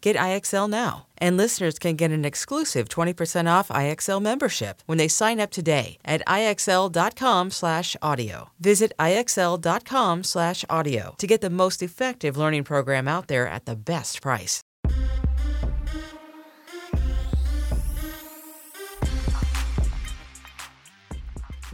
Get IXL now. And listeners can get an exclusive 20% off IXL membership when they sign up today at IXL.com/audio. Visit IXL.com/audio to get the most effective learning program out there at the best price.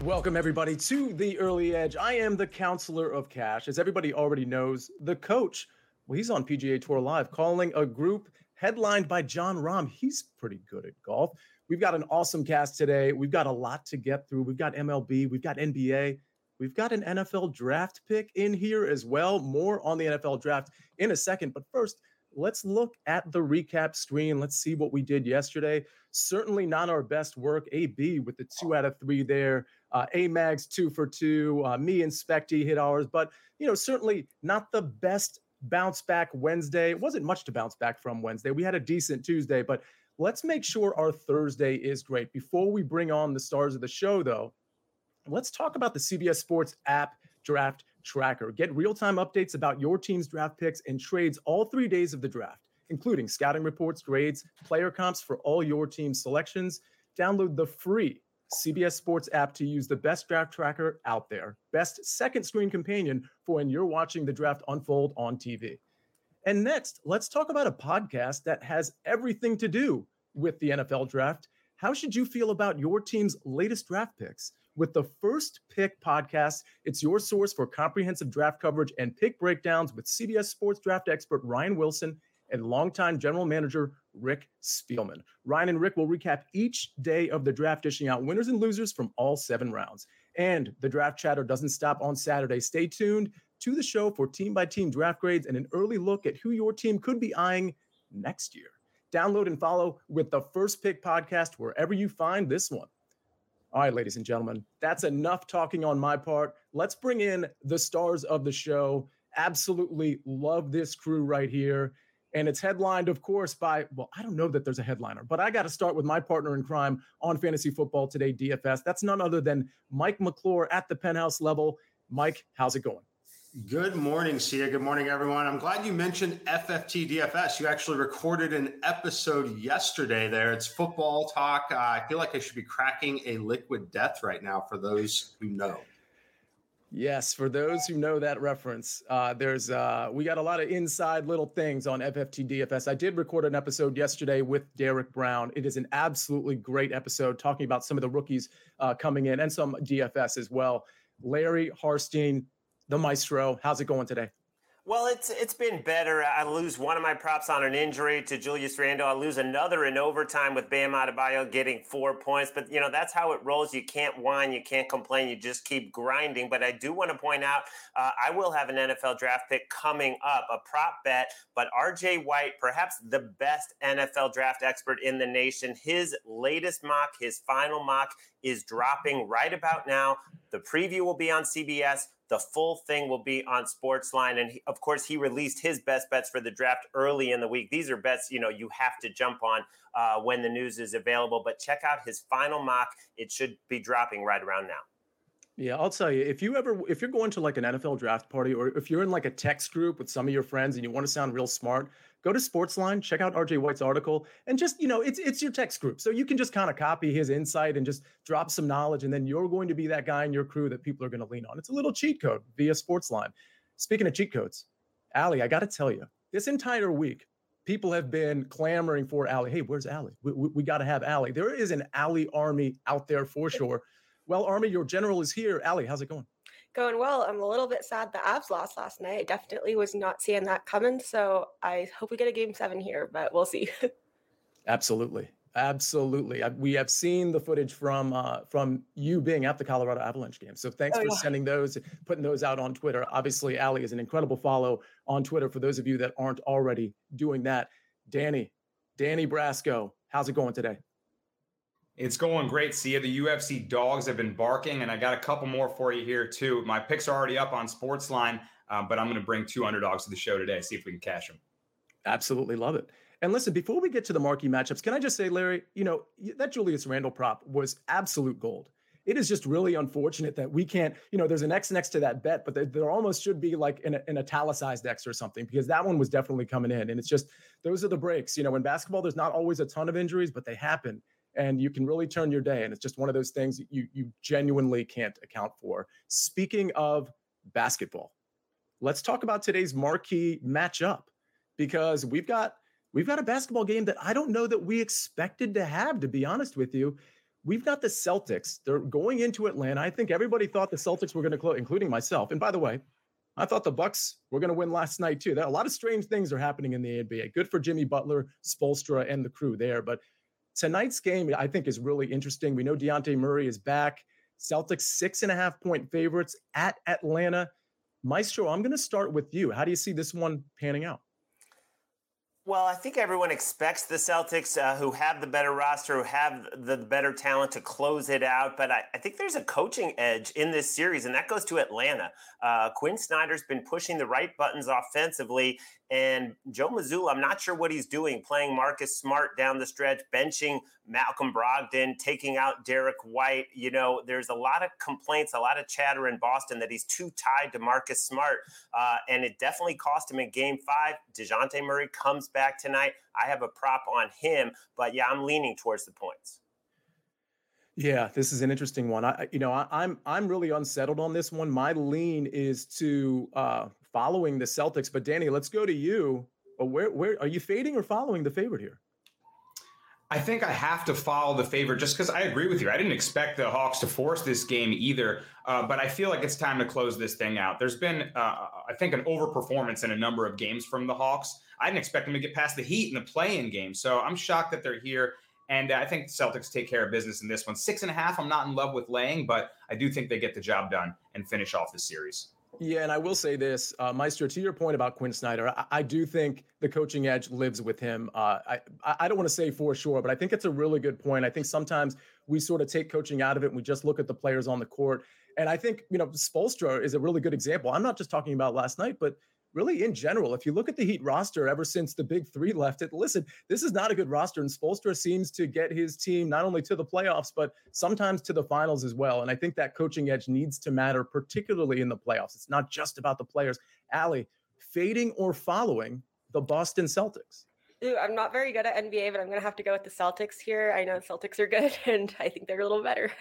Welcome, everybody, to the Early Edge. I am the counselor of cash. As everybody already knows, the coach, well, he's on PGA Tour Live calling a group headlined by Jon Rahm. He's pretty good at golf. We've got an awesome cast today. We've got a lot to get through. We've got MLB, we've got NBA, we've got an NFL draft pick in here as well. More on the NFL draft in a second. But first, let's look at the recap screen. Let's see what we did yesterday. Certainly not our best work. AB with the two out of three there. Uh, A Mags two for two. Uh, me and Specty hit ours, but you know certainly not the best bounce back Wednesday. It wasn't much to bounce back from Wednesday. We had a decent Tuesday, but let's make sure our Thursday is great. Before we bring on the stars of the show, though, let's talk about the CBS Sports app draft tracker. Get real time updates about your team's draft picks and trades all three days of the draft, including scouting reports, grades, player comps for all your team's selections. Download the free CBS Sports app to use the best draft tracker out there, best second screen companion for when you're watching the draft unfold on TV. And next, let's talk about a podcast that has everything to do with the NFL draft. How should you feel about your team's latest draft picks? With the First Pick podcast, it's your source for comprehensive draft coverage and pick breakdowns with CBS Sports draft expert Ryan Wilson and longtime general manager Rick Spielman. Ryan and Rick will recap each day of the draft, dishing out winners and losers from all seven rounds. And the draft chatter doesn't stop on Saturday. Stay tuned to the show for team by team draft grades and an early look at who your team could be eyeing next year. Download and follow with the First Pick podcast wherever you find this one. All right, ladies and gentlemen, that's enough talking on my part. Let's bring in the stars of the show. Absolutely love this crew right here. And it's headlined, of course, by, well, I don't know that there's a headliner, but I got to start with my partner in crime on Fantasy Football Today, DFS. That's none other than Mike McClure at the penthouse level. Mike, how's it going? Good morning, Sia. Good morning, everyone. I'm glad you mentioned FFT DFS. You actually recorded an episode yesterday there. It's football talk. Uh, I feel like I should be cracking a liquid death right now for those who know. Yes, for those who know that reference, uh, there's uh, we got a lot of inside little things on FFT DFS. I did record an episode yesterday with Derek Brown. It is an absolutely great episode talking about some of the rookies uh, coming in and some DFS as well. Larry Hartstein, the maestro, how's it going today? Well, it's it's been better. I lose one of my props on an injury to Julius Randle. I lose another in overtime with Bam Adebayo getting four points. But you know that's how it rolls. You can't whine, you can't complain. You just keep grinding. But I do want to point out, uh, I will have an NFL draft pick coming up, a prop bet. But R.J. White, perhaps the best NFL draft expert in the nation, his latest mock, his final mock, is dropping right about now. The preview will be on CBS. The full thing will be on Sportsline. And he, of course, he released his best bets for the draft early in the week. These are bets, you know, you have to jump on uh, when the news is available. But check out his final mock. It should be dropping right around now. Yeah, I'll tell you, if you ever if you're going to like an NFL draft party or if you're in like a text group with some of your friends and you want to sound real smart, go to Sportsline, check out RJ White's article, and just, you know, it's it's your text group. So you can just kind of copy his insight and just drop some knowledge, and then you're going to be that guy in your crew that people are going to lean on. It's a little cheat code via Sportsline. Speaking of cheat codes, Allie, I got to tell you, this entire week, people have been clamoring for Allie. Hey, where's Allie? We, we, we got to have Allie. There is an Allie army out there for sure. Well, Army, your general is here. Allie, how's it going? Going well. I'm a little bit sad the Avs lost last night. I definitely was not seeing that coming. So I hope we get a game seven here, but we'll see. Absolutely. Absolutely. We have seen the footage from uh, from you being at the Colorado Avalanche game. So thanks oh, for yeah. sending those, putting those out on Twitter. Obviously, Allie is an incredible follow on Twitter for those of you that aren't already doing that. Danny, Danny Brasco, how's it going today? It's going great. See, the UFC dogs have been barking, and I got a couple more for you here too. My picks are already up on Sportsline, um, but I'm going to bring two underdogs to the show today. See if we can cash them. Absolutely love it. And listen, before we get to the marquee matchups, can I just say, Larry, you know that Julius Randle prop was absolute gold. It is just really unfortunate that we can't, you know, there's an X next to that bet, but there, there almost should be like an, an italicized X or something because that one was definitely coming in. And it's just, those are the breaks. You know, in basketball, there's not always a ton of injuries, but they happen and you can really turn your day. And it's just one of those things you you genuinely can't account for. Speaking of basketball, let's talk about today's marquee matchup because we've got we've got a basketball game that I don't know that we expected to have. To be honest with you, we've got the Celtics. They're going into Atlanta. I think everybody thought the Celtics were going to close, including myself. And by the way. I thought the Bucks were going to win last night too. There, a lot of strange things are happening in the NBA. Good for Jimmy Butler, Spoelstra, and the crew there. But tonight's game, I think, is really interesting. We know Dejounte Murray is back. Celtics six and a half point favorites at Atlanta. Maestro, I'm going to start with you. How do you see this one panning out? Well, I think everyone expects the Celtics, uh, who have the better roster, who have the better talent to close it out. But I, I think there's a coaching edge in this series, and that goes to Atlanta. Uh, Quin Snyder's been pushing the right buttons offensively, and Joe Mazzulla, I'm not sure what he's doing, playing Marcus Smart down the stretch, benching Malcolm Brogdon, taking out Derrick White. You know, there's a lot of complaints, a lot of chatter in Boston that he's too tied to Marcus Smart. Uh, and it definitely cost him in game five. DeJounte Murray comes back tonight. I have a prop on him, but yeah, I'm leaning towards the points. Yeah, this is an interesting one. I, you know, I, am I'm, I'm really unsettled on this one. My lean is to uh, following the Celtics. But Danny, let's go to you. Uh, where where are you fading or following the favorite here? I think I have to follow the favorite just because I agree with you. I didn't expect the Hawks to force this game either, uh, but I feel like it's time to close this thing out. There's been, uh, I think, an overperformance in a number of games from the Hawks. I didn't expect them to get past the Heat in the play-in game, so I'm shocked that they're here. And I think the Celtics take care of business in this one. Six and a half, I'm not in love with laying, but I do think they get the job done and finish off the series. Yeah, and I will say this, uh, Meister, to your point about Quin Snyder, I, I do think the coaching edge lives with him. Uh, I, I don't want to say for sure, but I think it's a really good point. I think sometimes we sort of take coaching out of it and we just look at the players on the court. And I think, you know, Spoelstra is a really good example. I'm not just talking about last night, but really in general, if you look at the Heat roster ever since the big three left it, listen, this is not a good roster. And Spoelstra seems to get his team not only to the playoffs, but sometimes to the finals as well. And I think that coaching edge needs to matter, particularly in the playoffs. It's not just about the players. Allie, fading or following the Boston Celtics? Ooh, I'm not very good at NBA, but I'm going to have to go with the Celtics here. I know Celtics are good, and I think they're a little better.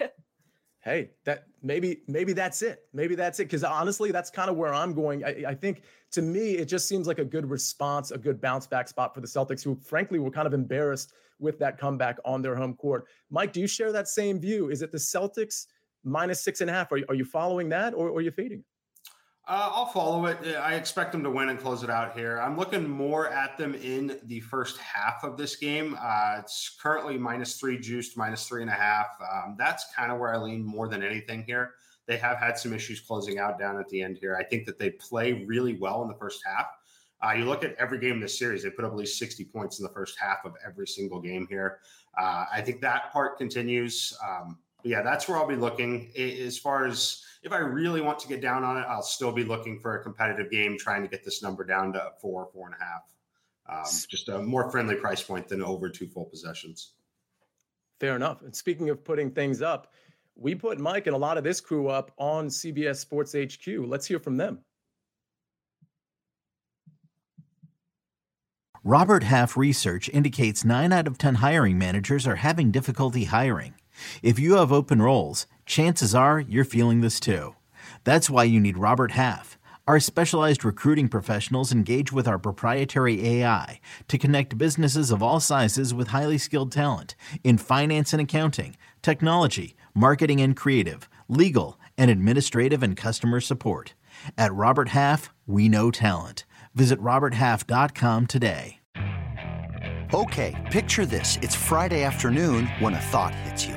hey, that maybe maybe that's it. Maybe that's it. Because honestly, that's kind of where I'm going. I, I, think to me, it just seems like a good response, a good bounce back spot for the Celtics, who frankly were kind of embarrassed with that comeback on their home court. Mike, do you share that same view? Is it the Celtics minus six and a half? Are you, are you following that, or, or are you fading? Uh, I'll follow it. I expect them to win and close it out here. I'm looking more at them in the first half of this game. Uh, it's currently minus three juiced, minus three and a half. Um, that's kind of where I lean more than anything here. They have had some issues closing out down at the end here. I think that they play really well in the first half. Uh, you look at every game in this series, they put up at least 60 points in the first half of every single game here. Uh, I think that part continues. Um, yeah, that's where I'll be looking. As far as if I really want to get down on it, I'll still be looking for a competitive game, trying to get this number down to four, four and a half. Um, just a more friendly price point than over two full possessions. Fair enough. And speaking of putting things up, we put Mike and a lot of this crew up on CBS Sports HQ. Let's hear from them. Robert Half research indicates 9 out of 10 hiring managers are having difficulty hiring. If you have open roles, chances are you're feeling this too. That's why you need Robert Half. Our specialized recruiting professionals engage with our proprietary AI to connect businesses of all sizes with highly skilled talent in finance and accounting, technology, marketing and creative, legal, and administrative and customer support. At Robert Half, we know talent. Visit RobertHalf.com today. Okay, picture this. It's Friday afternoon when a thought hits you.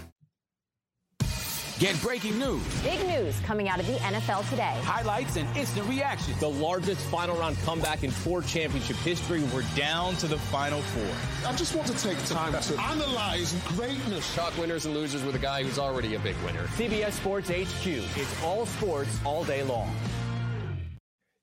Get breaking news. Big news coming out of the NFL today. Highlights and instant reaction. The largest final round comeback in four championship history. We're down to the final four. I just want to take time to analyze greatness. Talk winners and losers with a guy who's already a big winner. CBS Sports HQ. It's all sports all day long.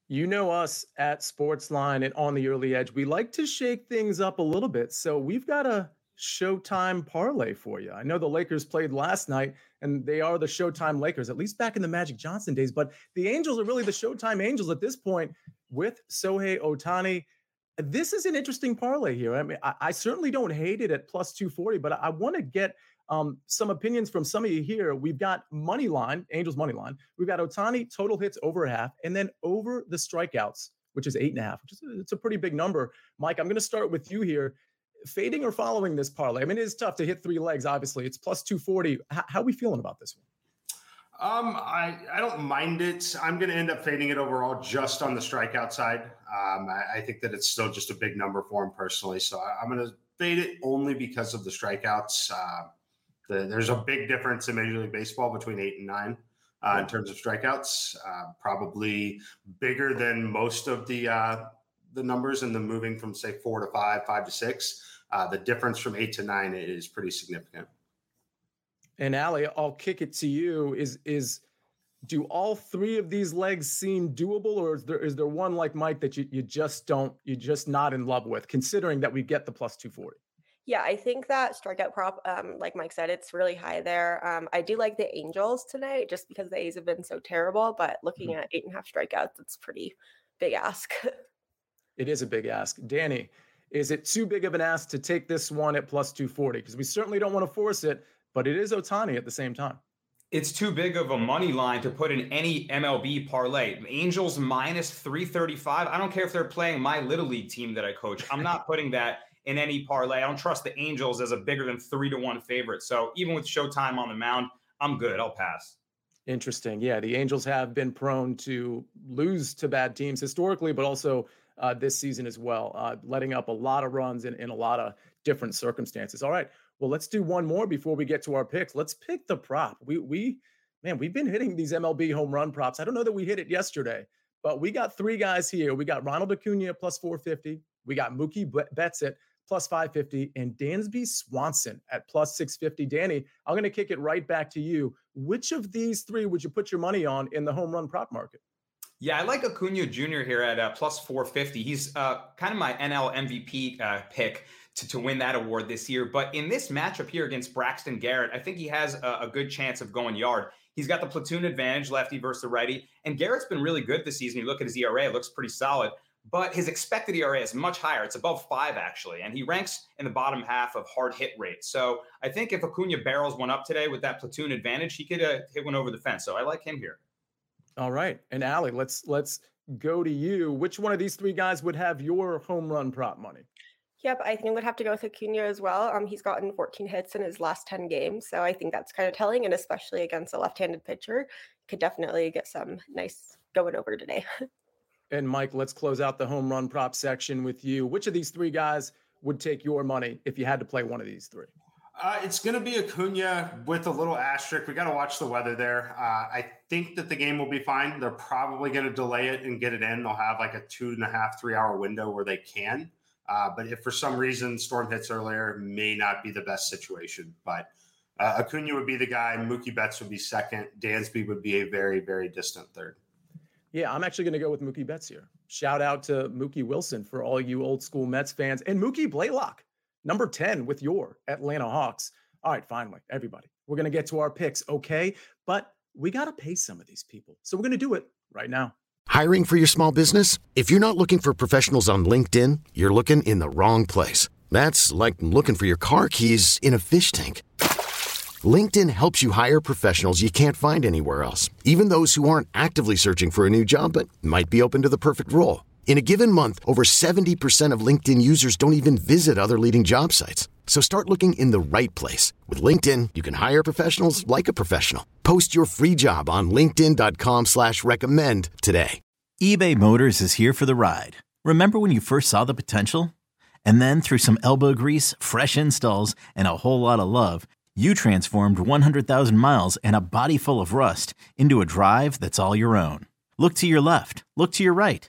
You know us at Sportsline and on the early edge. We like to shake things up a little bit. So we've got a Showtime parlay for you. I know the Lakers played last night and they are the Showtime Lakers, at least back in the Magic Johnson days. But the Angels are really the Showtime Angels at this point with Shohei Ohtani. This is an interesting parlay here. I mean, I, I certainly don't hate it at plus 240, but I, I want to get um, some opinions from some of you here. We've got money line, Angels money line. We've got Ohtani total hits over half, and then over the strikeouts, which is eight and a half, which is it's a pretty big number. Mike, I'm going to start with you here fading or following this parlay? I mean, it is tough to hit three legs. Obviously, it's plus two forty. How, how, are we feeling about this one? Um, I I don't mind it. I'm going to end up fading it overall, just on the strikeout side. Um, I, I, think that it's still just a big number for him personally, so I, am going to fade it only because of the strikeouts. Uh, the, there's a big difference in Major League Baseball between eight and nine. Uh, in terms of strikeouts, uh, probably bigger than most of the uh, the numbers and the moving from say four to five, five to six, uh, the difference from eight to nine is pretty significant. And Allie, I'll kick it to you. Is is do all three of these legs seem doable, or is there is there one like Mike that you, you just don't you're just not in love with, considering that we get the plus two forty? Yeah, I think that strikeout prop, um, like Mike said, it's really high there. Um, I do like the Angels tonight just because the A's have been so terrible, but looking mm-hmm. at eight and a half strikeouts, it's pretty big ask. It is a big ask. Danny, is it too big of an ask to take this one at plus 240? Because we certainly don't want to force it, but it is Ohtani at the same time. It's too big of a money line to put in any MLB parlay. Angels minus 335. I don't care if they're playing my little league team that I coach. I'm not putting that in any parlay. I don't trust the Angels as a bigger than three to one favorite. So even with Showtime on the mound, I'm good. I'll pass. Interesting. Yeah, the Angels have been prone to lose to bad teams historically, but also uh, this season as well, uh, letting up a lot of runs in, in a lot of different circumstances. All right. Well, let's do one more before we get to our picks. Let's pick the prop. We, we, man, we've been hitting these MLB home run props. I don't know that we hit it yesterday, but we got three guys here. We got Ronald Acuna plus 450. We got Mookie Betts at plus 550 and Dansby Swanson at plus 650. Danny, I'm going to kick it right back to you. Which of these three would you put your money on in the home run prop market? Yeah, I like Acuna Jr. here at uh, plus 450. He's uh, kind of my NL MVP uh, pick to, to win that award this year. But in this matchup here against Braxton Garrett, I think he has a, a good chance of going yard. He's got the platoon advantage, lefty versus the righty. And Garrett's been really good this season. You look at his ERA, it looks pretty solid. But his expected ERA is much higher. It's above five, actually. And he ranks in the bottom half of hard hit rate. So I think if Acuna barrels one up today with that platoon advantage, he could uh, hit one over the fence. So I like him here. All right. And Allie, let's let's go to you. Which one of these three guys would have your home run prop money? Yep, I think would have to go with Acuna as well. Um, he's gotten 14 hits in his last 10 games, so I think that's kind of telling, and especially against a left-handed pitcher, could definitely get some nice going over today. and Mike, let's close out the home run prop section with you. Which of these three guys would take your money if you had to play one of these three? Uh, it's going to be Acuna with a little asterisk. We got to watch the weather there. Uh, I think that the game will be fine. They're probably going to delay it and get it in. They'll have like a two and a half, three hour window where they can. Uh, but if for some reason storm hits earlier, may not be the best situation. But uh, Acuna would be the guy. Mookie Betts would be second. Dansby would be a very, very distant third. Yeah, I'm actually going to go with Mookie Betts here. Shout out to Mookie Wilson for all you old school Mets fans and Mookie Blaylock number 10 with your Atlanta Hawks. All right, finally, everybody, we're going to get to our picks, okay? But we got to pay some of these people. So we're going to do it right now. Hiring for your small business? If you're not looking for professionals on LinkedIn, you're looking in the wrong place. That's like looking for your car keys in a fish tank. LinkedIn helps you hire professionals you can't find anywhere else, even those who aren't actively searching for a new job but might be open to the perfect role. In a given month, over 70% of LinkedIn users don't even visit other leading job sites. So start looking in the right place. With LinkedIn, you can hire professionals like a professional. Post your free job on linkedin.com slash recommend today. eBay Motors is here for the ride. Remember when you first saw the potential? And then through some elbow grease, fresh installs, and a whole lot of love, you transformed 100,000 miles and a body full of rust into a drive that's all your own. Look to your left. Look to your right.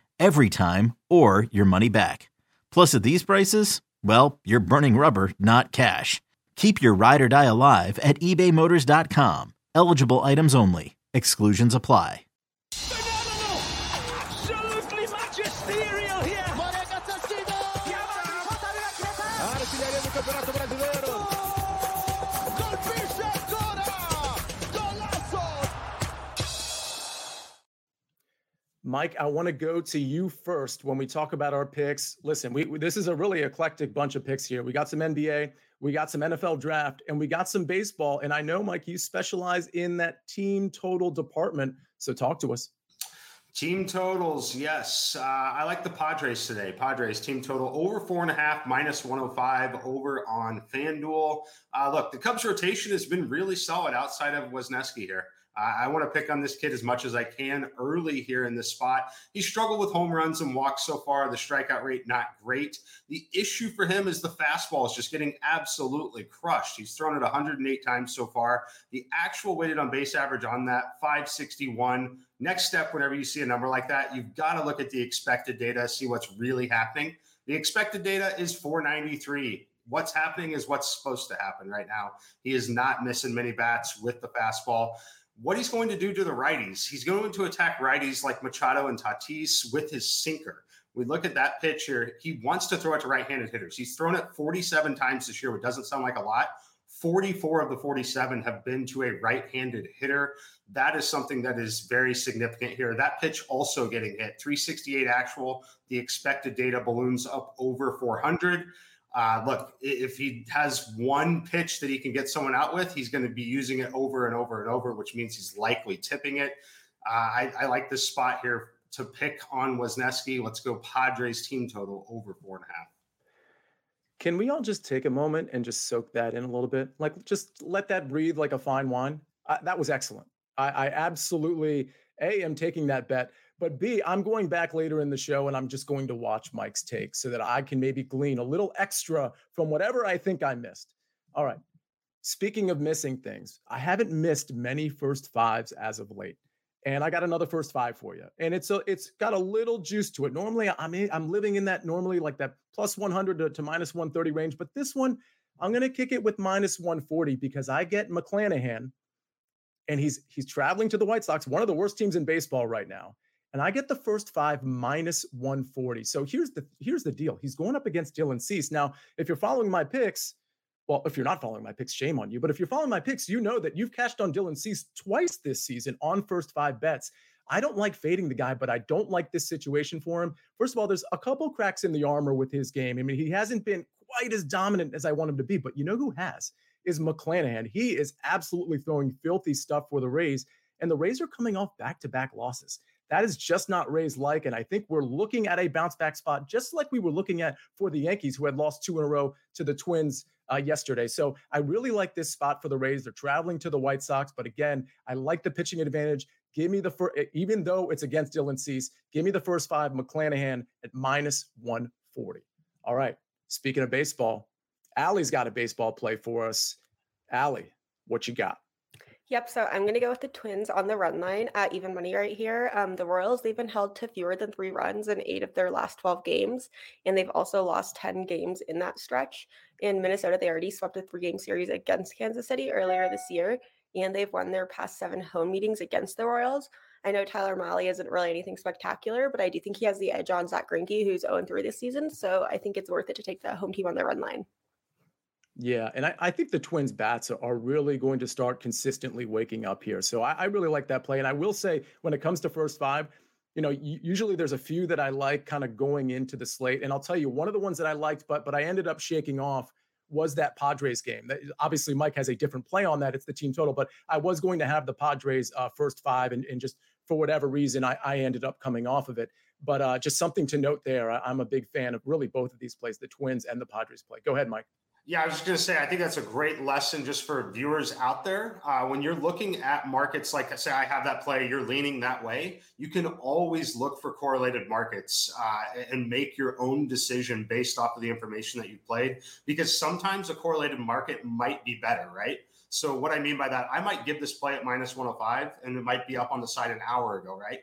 every time, or your money back. Plus, at these prices, well, you're burning rubber, not cash. Keep your ride or die alive at ebaymotors.com. Eligible items only. Exclusions apply. Mike, I want to go to you first when we talk about our picks. Listen, we this is a really eclectic bunch of picks here. We got some NBA, we got some NFL draft, and we got some baseball. And I know, Mike, you specialize in that team total department. So talk to us. Team totals, yes. Uh, I like the Padres today. Padres team total over four and a half, minus 105 over on FanDuel. Uh, look, the Cubs rotation has been really solid outside of Wesneski here. I want to pick on this kid as much as I can early here in this spot. He struggled with home runs and walks so far. The strikeout rate, not great. The issue for him is the fastball is just getting absolutely crushed. He's thrown it 108 times so far. The actual weighted on base average on that, 561. Next step, whenever you see a number like that, you've got to look at the expected data, see what's really happening. The expected data is 493 what's happening is what's supposed to happen right now. He is not missing many bats with the fastball what he's going to do to the righties. He's going to attack righties like Machado and Tatis with his sinker. We look at that pitch here. He wants to throw it to right-handed hitters. He's thrown it 47 times this year, which doesn't sound like a lot. 44 of the 47 have been to a right-handed hitter. That is something that is very significant here. That pitch also getting hit. 368 actual. The expected data balloons up over 400. Uh, look, if he has one pitch that he can get someone out with, he's going to be using it over and over and over, which means he's likely tipping it. Uh, I, I, like this spot here to pick on Wesneski. Let's go Padres team total over four and a half. Can we all just take a moment and just soak that in a little bit? Like, just let that breathe like a fine wine. Uh, that was excellent. I, I absolutely a am taking that bet. But B, I'm going back later in the show and I'm just going to watch Mike's take so that I can maybe glean a little extra from whatever I think I missed. All right. Speaking of missing things, I haven't missed many first fives as of late. And I got another first five for you. And it's a, it's got a little juice to it. Normally I'm in, I'm living in that normally like that plus 100 to, to minus 130 range, but this one I'm going to kick it with minus 140 because I get McClanahan and he's he's traveling to the White Sox, one of the worst teams in baseball right now and I get the first five minus 140. So here's the here's the deal. He's going up against Dylan Cease. Now, if you're following my picks, well, if you're not following my picks, shame on you. But if you're following my picks, you know that you've cashed on Dylan Cease twice this season on first five bets. I don't like fading the guy, but I don't like this situation for him. First of all, there's a couple cracks in the armor with his game. I mean, he hasn't been quite as dominant as I want him to be. But you know who has? Is McClanahan. He is absolutely throwing filthy stuff for the Rays, and the Rays are coming off back to back losses. That is just not Rays like. And I think we're looking at a bounce back spot, just like we were looking at for the Yankees, who had lost two in a row to the Twins uh, yesterday. So I really like this spot for the Rays. They're traveling to the White Sox. But again, I like the pitching advantage. Give me the first, even though it's against Dylan Cease, give me the first five, McClanahan at minus 140. All right. Speaking of baseball, Allie's got a baseball play for us. Allie, what you got? Yep. So I'm going to go with the Twins on the run line at even money right here. Um, the Royals, they've been held to fewer than three runs in eight of their last 12 games. And they've also lost 10 games in that stretch. In Minnesota, they already swept a three game series against Kansas City earlier this year. And they've won their past seven home meetings against the Royals. I know Tyler Molly isn't really anything spectacular, but I do think he has the edge on Zach Greinke, who's 0 3 this season. So I think it's worth it to take the home team on the run line. Yeah, and I, I, think the Twins bats are really going to start consistently waking up here. So I, I, really like that play. And I will say, when it comes to first five, you know, usually there's a few that I like kind of going into the slate. And I'll tell you, one of the ones that I liked, but but I ended up shaking off was that Padres game. That, obviously, Mike has a different play on that. It's the team total, but I was going to have the Padres uh, first five, and, and just for whatever reason, I, I ended up coming off of it. But uh, just something to note there. I, I'm a big fan of really both of these plays, the Twins and the Padres play. Go ahead, Mike. Yeah, I was just going to say, I think that's a great lesson just for viewers out there. Uh, when you're looking at markets, like I say, I have that play, you're leaning that way. You can always look for correlated markets uh, and make your own decision based off of the information that you've played, because sometimes a correlated market might be better, right? So, what I mean by that, I might give this play at minus 105 and it might be up on the side an hour ago, right?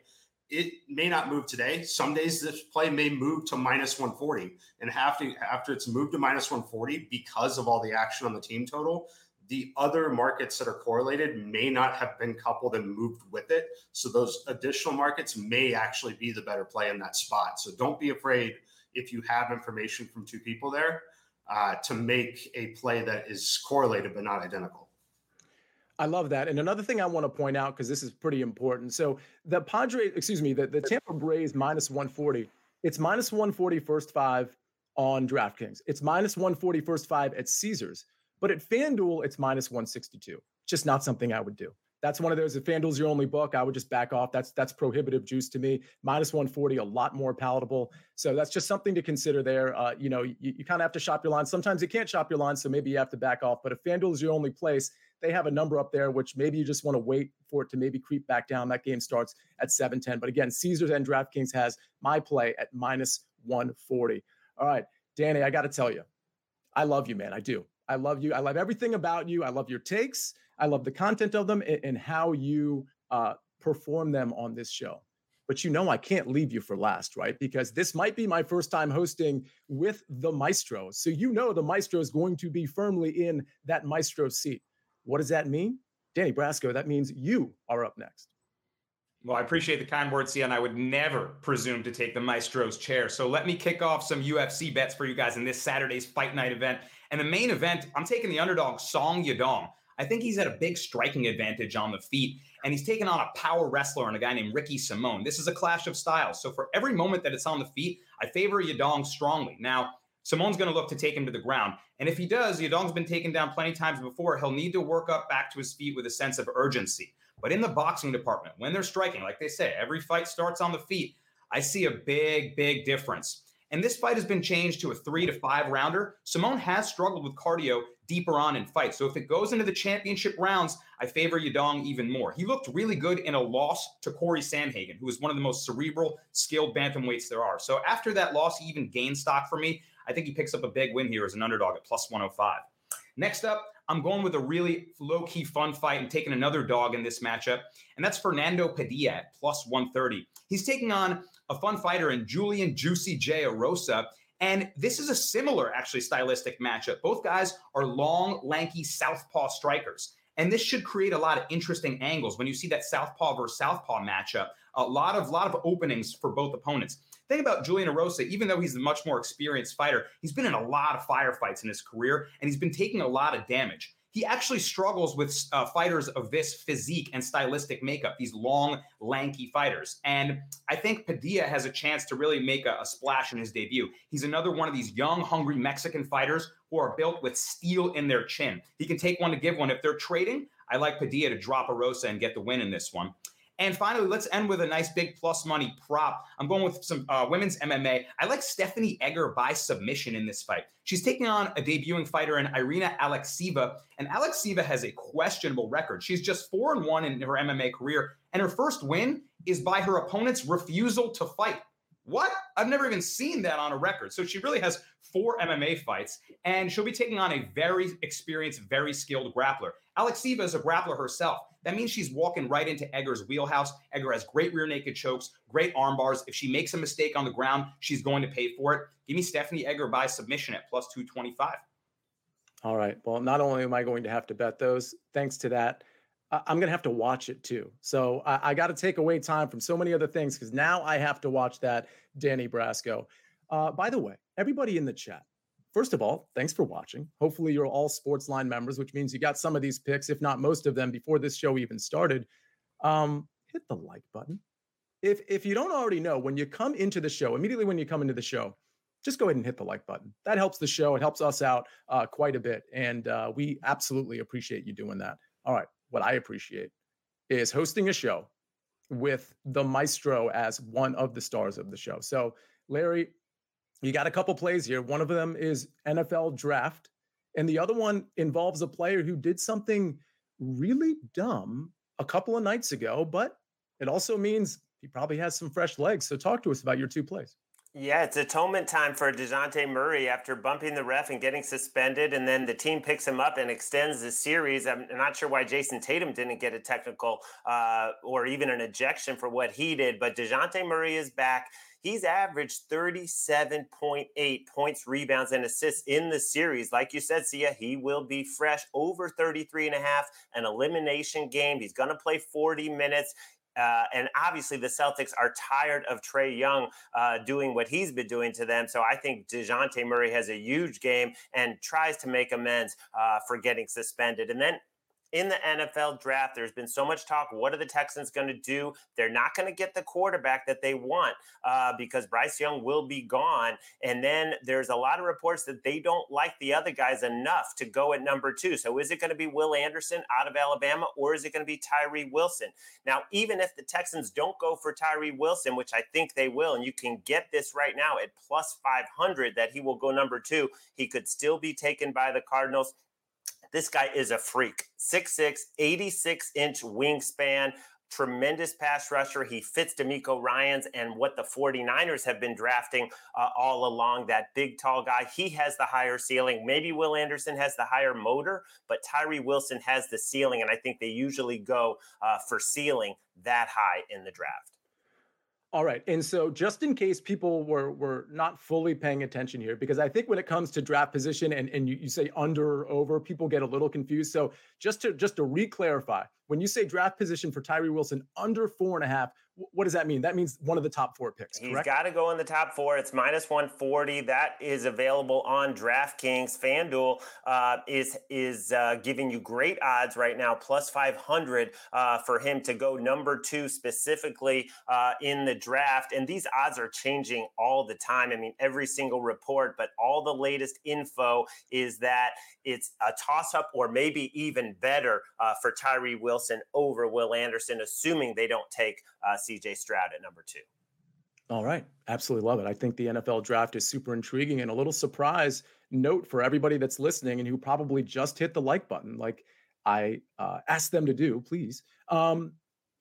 It may not move today. Some days this play may move to minus 140. And after, after it's moved to minus 140 because of all the action on the team total, the other markets that are correlated may not have been coupled and moved with it. So those additional markets may actually be the better play in that spot. So don't be afraid if you have information from two people there uh, to make a play that is correlated but not identical. I love that. And another thing I want to point out, because this is pretty important. So the Padre, excuse me, the, the Tampa Rays minus 140, it's minus 140 first five on DraftKings. It's minus 140 first five at Caesars. But at FanDuel, it's minus 162. Just not something I would do. That's one of those. If FanDuel's your only book, I would just back off. That's that's prohibitive juice to me. Minus 140, a lot more palatable. So that's just something to consider there. Uh, you know, you, you kind of have to shop your line. Sometimes you can't shop your line, so maybe you have to back off. But if FanDuel is your only place, they have a number up there, which maybe you just want to wait for it to maybe creep back down. That game starts at 710. But again, Caesars and DraftKings has my play at minus 140. All right, Danny, I got to tell you, I love you, man. I do. I love you. I love everything about you. I love your takes. I love the content of them and, and how you uh, perform them on this show. But you know, I can't leave you for last, right? Because this might be my first time hosting with the maestro. So you know, the maestro is going to be firmly in that maestro seat. What does that mean? Danny Brasco, that means you are up next. Well, I appreciate the kind words, and I would never presume to take the maestro's chair. So let me kick off some UFC bets for you guys in this Saturday's fight night event. And the main event, I'm taking the underdog Song Yadong. I think he's at a big striking advantage on the feet, and he's taken on a power wrestler and a guy named Ricky Simón. This is a clash of styles. So for every moment that it's on the feet, I favor Yadong strongly. Now, Simón's going to look to take him to the ground. And if he does, Yadong's been taken down plenty times before. He'll need to work up back to his feet with a sense of urgency. But in the boxing department, when they're striking, like they say, every fight starts on the feet. I see a big, big difference. And this fight has been changed to a three to five rounder. Simón has struggled with cardio deeper on in fights. So if it goes into the championship rounds, I favor Yadong even more. He looked really good in a loss to Corey Sandhagen, who is one of the most cerebral, skilled bantamweights there are. So after that loss, he even gained stock for me. I think he picks up a big win here as an underdog at plus 105. Next up, I'm going with a really low key fun fight and taking another dog in this matchup, and that's Fernando Padilla at plus 130. He's taking on a fun fighter in Julian Juicy J. Erosa. And this is a similar, actually, stylistic matchup. Both guys are long, lanky southpaw strikers. And this should create a lot of interesting angles when you see that southpaw versus southpaw matchup. A lot of lot of openings for both opponents. Think about Julian Erosa, even though he's a much more experienced fighter, he's been in a lot of firefights in his career and he's been taking a lot of damage. he actually struggles with uh, fighters of this physique and stylistic makeup, these long, lanky fighters. And I think Padilla has a chance to really make a, a splash in his debut. He's another one of these young, hungry Mexican fighters who are built with steel in their chin. He can take one to give one. If they're trading, I like Padilla to drop Erosa and get the win in this one. And finally, let's end with a nice big plus money prop. I'm going with some uh, women's MMA. I like Stephanie Egger by submission in this fight. She's taking on a debuting fighter in Irina Alekseeva, and Alekseeva has a questionable record. She's just four and one in her MMA career, and her first win is by her opponent's refusal to fight. What? I've never even seen that on a record. So she really has four MMA fights, and she'll be taking on a very experienced, very skilled grappler. Alekseeva is a grappler herself. That means she's walking right into Egger's wheelhouse. Egger has great rear naked chokes, great arm bars. If she makes a mistake on the ground, she's going to pay for it. Give me Stephanie Egger by submission at plus 225. All right. Well, not only am I going to have to bet those, thanks to that, I'm going to have to watch it too. So I, I got to take away time from so many other things because now I have to watch that Danny Brasco. Uh, by the way, everybody in the chat, first of all, thanks for watching. Hopefully, you're all Sportsline members, which means you got some of these picks, if not most of them, before this show even started. Um, hit the like button. If if you don't already know, when you come into the show, immediately when you come into the show, just go ahead and hit the like button. That helps the show. It helps us out uh, quite a bit, and uh, we absolutely appreciate you doing that. All right what I appreciate is hosting a show with the maestro as one of the stars of the show. So, Larry, you got a couple plays here. One of them is NFL draft, and the other one involves a player who did something really dumb a couple of nights ago, but it also means he probably has some fresh legs. So, talk to us about your two plays. Yeah, it's atonement time for DeJounte Murray after bumping the ref and getting suspended. And then the team picks him up and extends the series. I'm not sure why Jayson Tatum didn't get a technical uh, or even an ejection for what he did. But DeJounte Murray is back. He's averaged 37.8 points, rebounds, and assists in the series. Like you said, Sia, he will be fresh over 33 and a half, an elimination game. He's going to play 40 minutes. Uh, and obviously, the Celtics are tired of Trae Young uh, doing what he's been doing to them. So I think DeJounte Murray has a huge game and tries to make amends uh, for getting suspended. And then in the NFL draft, there's been so much talk. What are the Texans going to do? They're not going to get the quarterback that they want uh, because Bryce Young will be gone. And then there's a lot of reports that they don't like the other guys enough to go at number two. So is it going to be Will Anderson out of Alabama or is it going to be Tyree Wilson? Now, even if the Texans don't go for Tyree Wilson, which I think they will, and you can get this right now at plus 500 that he will go number two, he could still be taken by the Cardinals. This guy is a freak. 6'6, 86 inch wingspan, tremendous pass rusher. He fits DeMeco Ryans and what the 49ers have been drafting uh, all along. That big, tall guy, he has the higher ceiling. Maybe Will Anderson has the higher motor, but Tyree Wilson has the ceiling. And I think they usually go uh, for ceiling that high in the draft. All right. And so just in case people were were not fully paying attention here, because I think when it comes to draft position and, and you, you say under or over, people get a little confused. So just to just to re-clarify, when you say draft position for Tyree Wilson under four and a half, what does that mean? That means one of the top four picks. He's got to go in the top four. It's minus 140. That is available on DraftKings. FanDuel uh, is is uh, giving you great odds right now, plus 500 uh, for him to go number two specifically uh, in the draft. And these odds are changing all the time. I mean, every single report, but all the latest info is that it's a toss up or maybe even better uh, for Tyree Wilson over Will Anderson, assuming they don't take uh, CJ Stroud at number two. All right. Absolutely love it. I think the NFL draft is super intriguing and a little surprise note for everybody that's listening and who probably just hit the like button, like I uh, asked them to do, please. Um,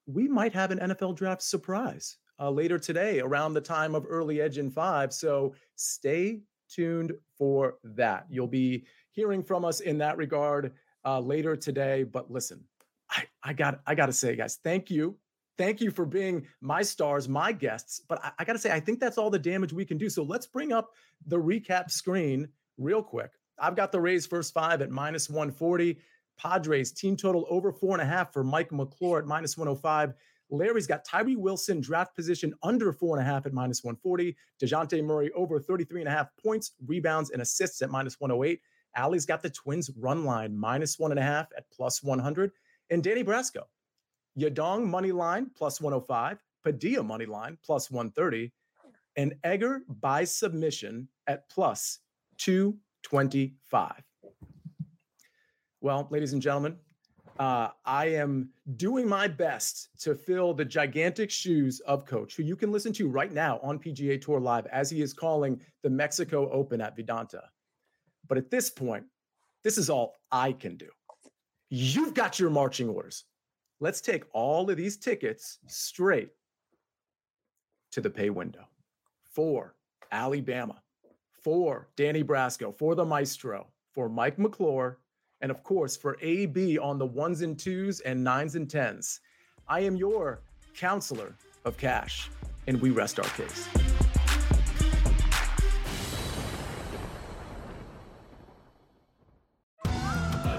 we might have an NFL draft surprise uh, later today around the time of early edge in five. So stay tuned for that. You'll be hearing from us in that regard uh, later today. But listen, I, I got I got to say, guys, thank you thank you for being my stars, my guests. But I, I got to say, I think that's all the damage we can do. So let's bring up the recap screen real quick. I've got the Rays first five at minus 140. Padres team total over four and a half for Mike McClure at minus 105. Larry's got Tyree Wilson draft position under four and a half at minus 140. DeJounte Murray over 33 and a half points, rebounds, and assists at minus 108. Allie's got the Twins run line minus one and a half at plus 100. And Danny Brasco, Yadong money line plus 105, Padilla money line plus 130, and Egger by submission at plus 225. Well, ladies and gentlemen, uh, I am doing my best to fill the gigantic shoes of Coach, who you can listen to right now on PGA Tour Live as he is calling the Mexico Open at Vidanta. But at this point, this is all I can do. You've got your marching orders. Let's take all of these tickets straight to the pay window for Alabama, for Danny Brasco, for the Maestro, for Mike McClure, and of course for AB on the ones and twos and nines and tens. I am your counselor of cash, and we rest our case.